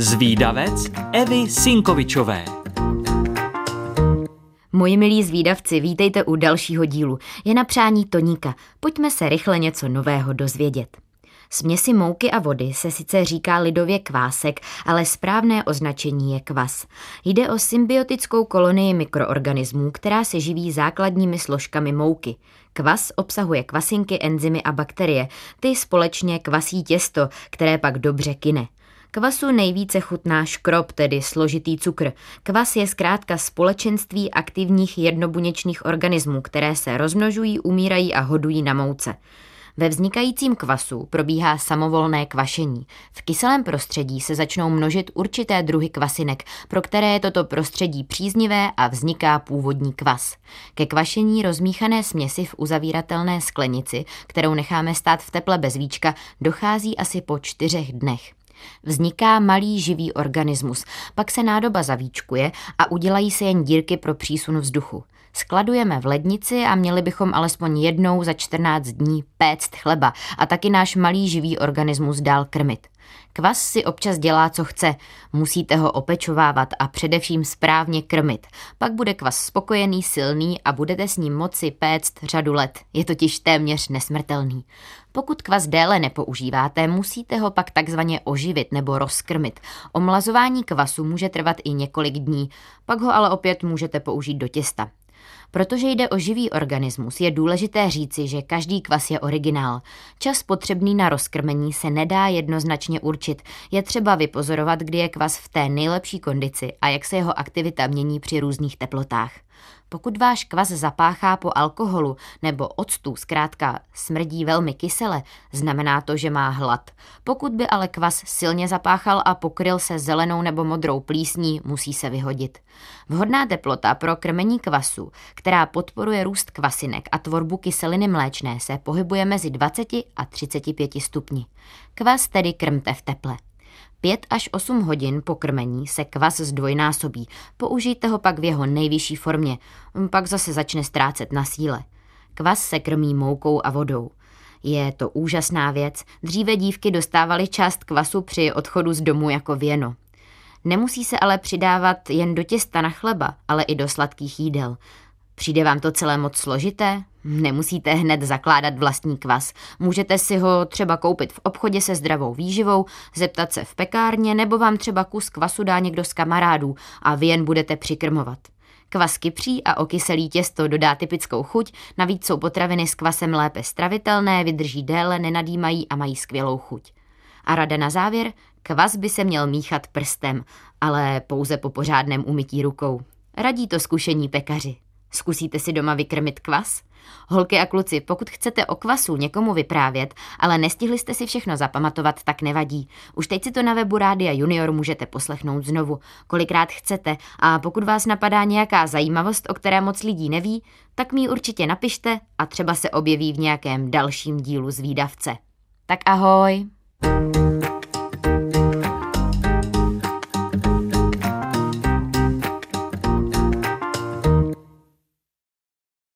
Zvídavec Evy Sinkovičové Moji milí zvídavci, vítejte u dalšího dílu. Je na přání Toníka. Pojďme se rychle něco nového dozvědět. Směsi mouky a vody se sice říká lidově kvásek, ale správné označení je kvas. Jde o symbiotickou kolonii mikroorganismů, která se živí základními složkami mouky. Kvas obsahuje kvasinky, enzymy a bakterie. Ty společně kvasí těsto, které pak dobře kine. Kvasu nejvíce chutná škrob, tedy složitý cukr. Kvas je zkrátka společenství aktivních jednobuněčných organismů, které se rozmnožují, umírají a hodují na mouce. Ve vznikajícím kvasu probíhá samovolné kvašení. V kyselém prostředí se začnou množit určité druhy kvasinek, pro které je toto prostředí příznivé a vzniká původní kvas. Ke kvašení rozmíchané směsi v uzavíratelné sklenici, kterou necháme stát v teple bez víčka, dochází asi po čtyřech dnech. Vzniká malý živý organismus, pak se nádoba zavíčkuje a udělají se jen dírky pro přísun vzduchu. Skladujeme v lednici a měli bychom alespoň jednou za 14 dní péct chleba a taky náš malý živý organismus dál krmit. Kvas si občas dělá, co chce. Musíte ho opečovávat a především správně krmit. Pak bude kvas spokojený, silný a budete s ním moci péct řadu let. Je totiž téměř nesmrtelný. Pokud kvas déle nepoužíváte, musíte ho pak takzvaně oživit nebo rozkrmit. Omlazování kvasu může trvat i několik dní, pak ho ale opět můžete použít do těsta. Protože jde o živý organismus, je důležité říci, že každý kvas je originál. Čas potřebný na rozkrmení se nedá jednoznačně určit. Je třeba vypozorovat, kdy je kvas v té nejlepší kondici a jak se jeho aktivita mění při různých teplotách. Pokud váš kvas zapáchá po alkoholu nebo octu, zkrátka smrdí velmi kysele, znamená to, že má hlad. Pokud by ale kvas silně zapáchal a pokryl se zelenou nebo modrou plísní, musí se vyhodit. Vhodná teplota pro krmení kvasu, která podporuje růst kvasinek a tvorbu kyseliny mléčné, se pohybuje mezi 20 a 35 stupni. Kvas tedy krmte v teple. 5 až 8 hodin po krmení se kvas zdvojnásobí. Použijte ho pak v jeho nejvyšší formě, pak zase začne ztrácet na síle. Kvas se krmí moukou a vodou. Je to úžasná věc. Dříve dívky dostávaly část kvasu při odchodu z domu jako věno. Nemusí se ale přidávat jen do těsta na chleba, ale i do sladkých jídel. Přijde vám to celé moc složité? Nemusíte hned zakládat vlastní kvas. Můžete si ho třeba koupit v obchodě se zdravou výživou, zeptat se v pekárně nebo vám třeba kus kvasu dá někdo z kamarádů a vy jen budete přikrmovat. Kvas kypří a okyselý těsto dodá typickou chuť, navíc jsou potraviny s kvasem lépe stravitelné, vydrží déle, nenadýmají a mají skvělou chuť. A rada na závěr, kvas by se měl míchat prstem, ale pouze po pořádném umytí rukou. Radí to zkušení pekaři. Zkusíte si doma vykrmit kvas? Holky a kluci, pokud chcete o kvasu někomu vyprávět, ale nestihli jste si všechno zapamatovat, tak nevadí. Už teď si to na webu Rádia Junior můžete poslechnout znovu, kolikrát chcete a pokud vás napadá nějaká zajímavost, o které moc lidí neví, tak mi určitě napište a třeba se objeví v nějakém dalším dílu z výdavce. Tak ahoj! thank you